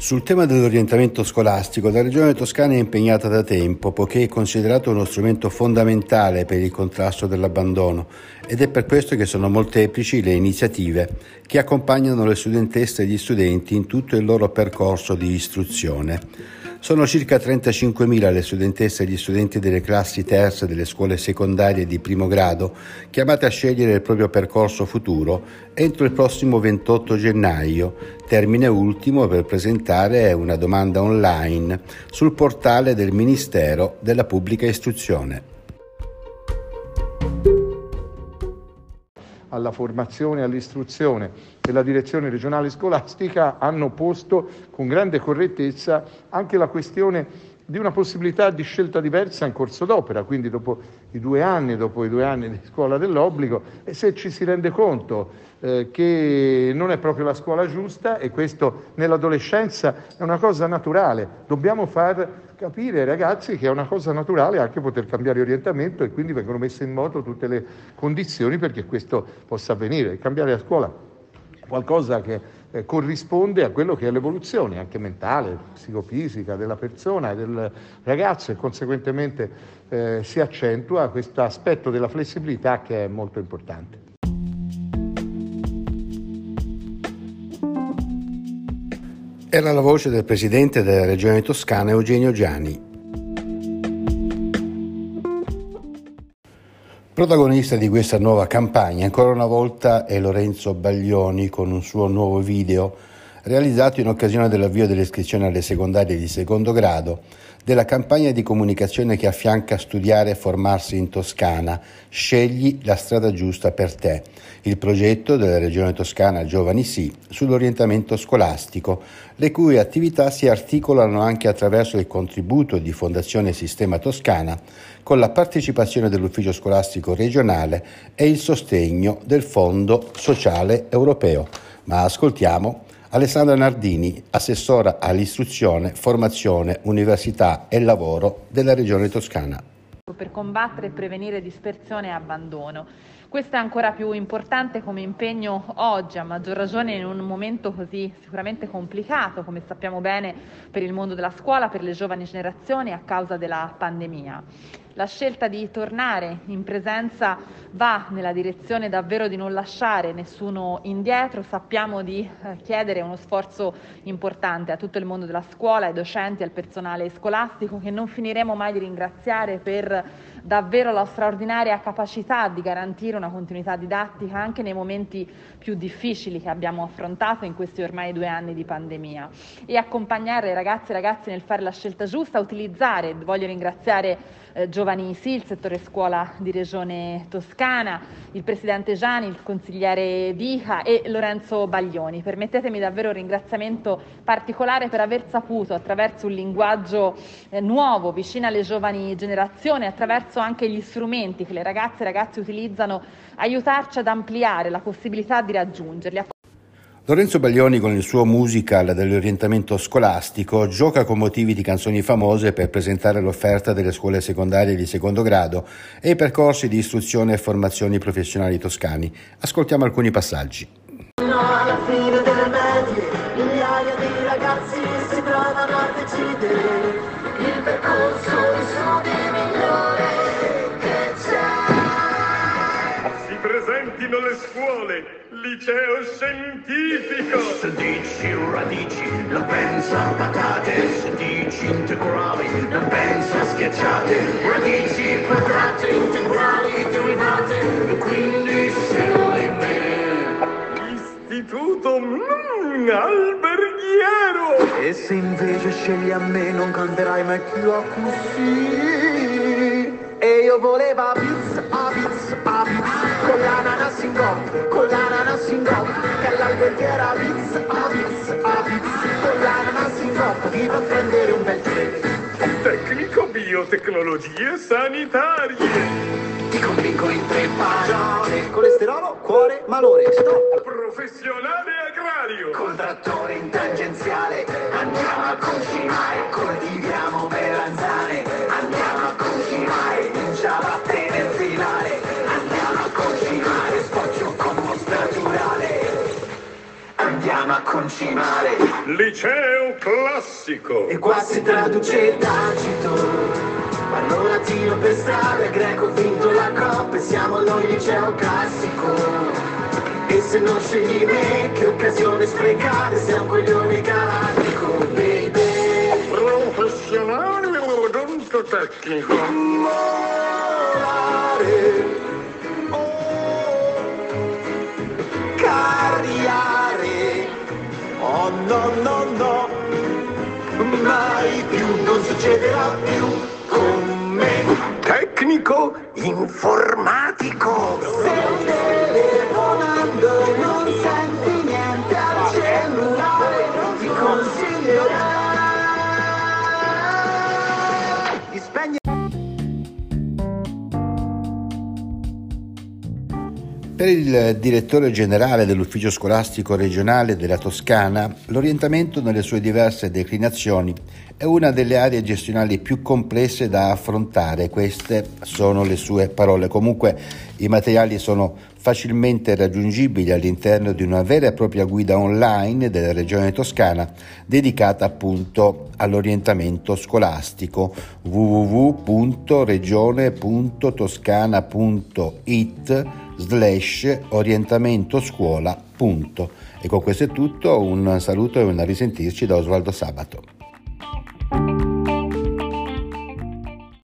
Sul tema dell'orientamento scolastico la Regione Toscana è impegnata da tempo poiché è considerato uno strumento fondamentale per il contrasto dell'abbandono ed è per questo che sono molteplici le iniziative che accompagnano le studentesse e gli studenti in tutto il loro percorso di istruzione. Sono circa 35.000 le studentesse e gli studenti delle classi terze delle scuole secondarie di primo grado chiamate a scegliere il proprio percorso futuro entro il prossimo 28 gennaio, termine ultimo per presentare una domanda online sul portale del Ministero della Pubblica Istruzione. Alla formazione e all'istruzione e la direzione regionale scolastica hanno posto con grande correttezza anche la questione di una possibilità di scelta diversa in corso d'opera, quindi dopo i due anni, dopo i due anni di scuola dell'obbligo, e se ci si rende conto eh, che non è proprio la scuola giusta e questo nell'adolescenza è una cosa naturale, dobbiamo far capire ai ragazzi che è una cosa naturale anche poter cambiare orientamento e quindi vengono messe in moto tutte le condizioni perché questo possa avvenire. Cambiare la scuola qualcosa che eh, corrisponde a quello che è l'evoluzione anche mentale, psicofisica della persona e del ragazzo e conseguentemente eh, si accentua questo aspetto della flessibilità che è molto importante. Era la voce del presidente della regione toscana Eugenio Giani. Protagonista di questa nuova campagna ancora una volta è Lorenzo Baglioni con un suo nuovo video realizzato in occasione dell'avvio delle iscrizioni alle secondarie di secondo grado della campagna di comunicazione che affianca studiare e formarsi in Toscana, Scegli la strada giusta per te, il progetto della Regione Toscana Giovani Sì sull'orientamento scolastico, le cui attività si articolano anche attraverso il contributo di Fondazione Sistema Toscana con la partecipazione dell'Ufficio Scolastico regionale e il sostegno del Fondo Sociale Europeo. Ma ascoltiamo Alessandra Nardini, assessora all'istruzione, formazione, università e lavoro della Regione Toscana. Per combattere e prevenire dispersione e abbandono. Questo è ancora più importante come impegno oggi, a maggior ragione in un momento così sicuramente complicato, come sappiamo bene, per il mondo della scuola, per le giovani generazioni a causa della pandemia. La scelta di tornare in presenza va nella direzione davvero di non lasciare nessuno indietro. Sappiamo di eh, chiedere uno sforzo importante a tutto il mondo della scuola, ai docenti, al personale scolastico che non finiremo mai di ringraziare per davvero la straordinaria capacità di garantire una continuità didattica anche nei momenti più difficili che abbiamo affrontato in questi ormai due anni di pandemia e accompagnare ragazzi e ragazzi nel fare la scelta giusta, utilizzare, voglio ringraziare eh, Giovani il settore scuola di Regione Toscana, il Presidente Giani, il consigliere Vica e Lorenzo Baglioni. Permettetemi davvero un ringraziamento particolare per aver saputo attraverso un linguaggio eh, nuovo, vicino alle giovani generazioni, attraverso anche gli strumenti che le ragazze e i ragazzi utilizzano, aiutarci ad ampliare la possibilità di raggiungerli. Lorenzo Baglioni con il suo musical dell'orientamento scolastico gioca con motivi di canzoni famose per presentare l'offerta delle scuole secondarie di secondo grado e i percorsi di istruzione e formazioni professionali toscani. Ascoltiamo alcuni passaggi. No, alla fine delle medie, migliaia di ragazzi si trovano a decidere il percorso di studi presentino le scuole liceo scientifico. Se dici radici, non penso a patate. Se dici integrali, non penso a schiacciate. Radici, quadrate, integrali, derivate. E quindi scegli me. Istituto mm, alberghiero. E se invece scegli a me, non canterai mai più a così. E io volevo a pizza, a pizza, a pizza. Con l'ananas in gomma, con l'ananas in gomma Che a Viz, a Viz. Con l'ananas in gomma ti fa prendere un bel jet Tecnico biotecnologie sanitarie. Ti convinco in tre parole Colesterolo, cuore, malore. Stop. Professionale agrario. Col trattore in tangenziale Andiamo a concimare concimare, liceo classico. E qua si traduce tacito, parlo latino per strada, greco vinto la coppa e siamo noi liceo classico. E se non scegli me, che occasione sprecare, sei un coglione galattico, baby. Professionale o odonto non succederà più con me. Tecnico informatico. Per il direttore generale dell'ufficio scolastico regionale della Toscana, l'orientamento nelle sue diverse declinazioni è una delle aree gestionali più complesse da affrontare, queste sono le sue parole. Comunque i materiali sono facilmente raggiungibili all'interno di una vera e propria guida online della regione toscana dedicata appunto all'orientamento scolastico www.regione.toscana.it slash orientamento scuola. E con questo è tutto, un saluto e un risentirci da Osvaldo Sabato.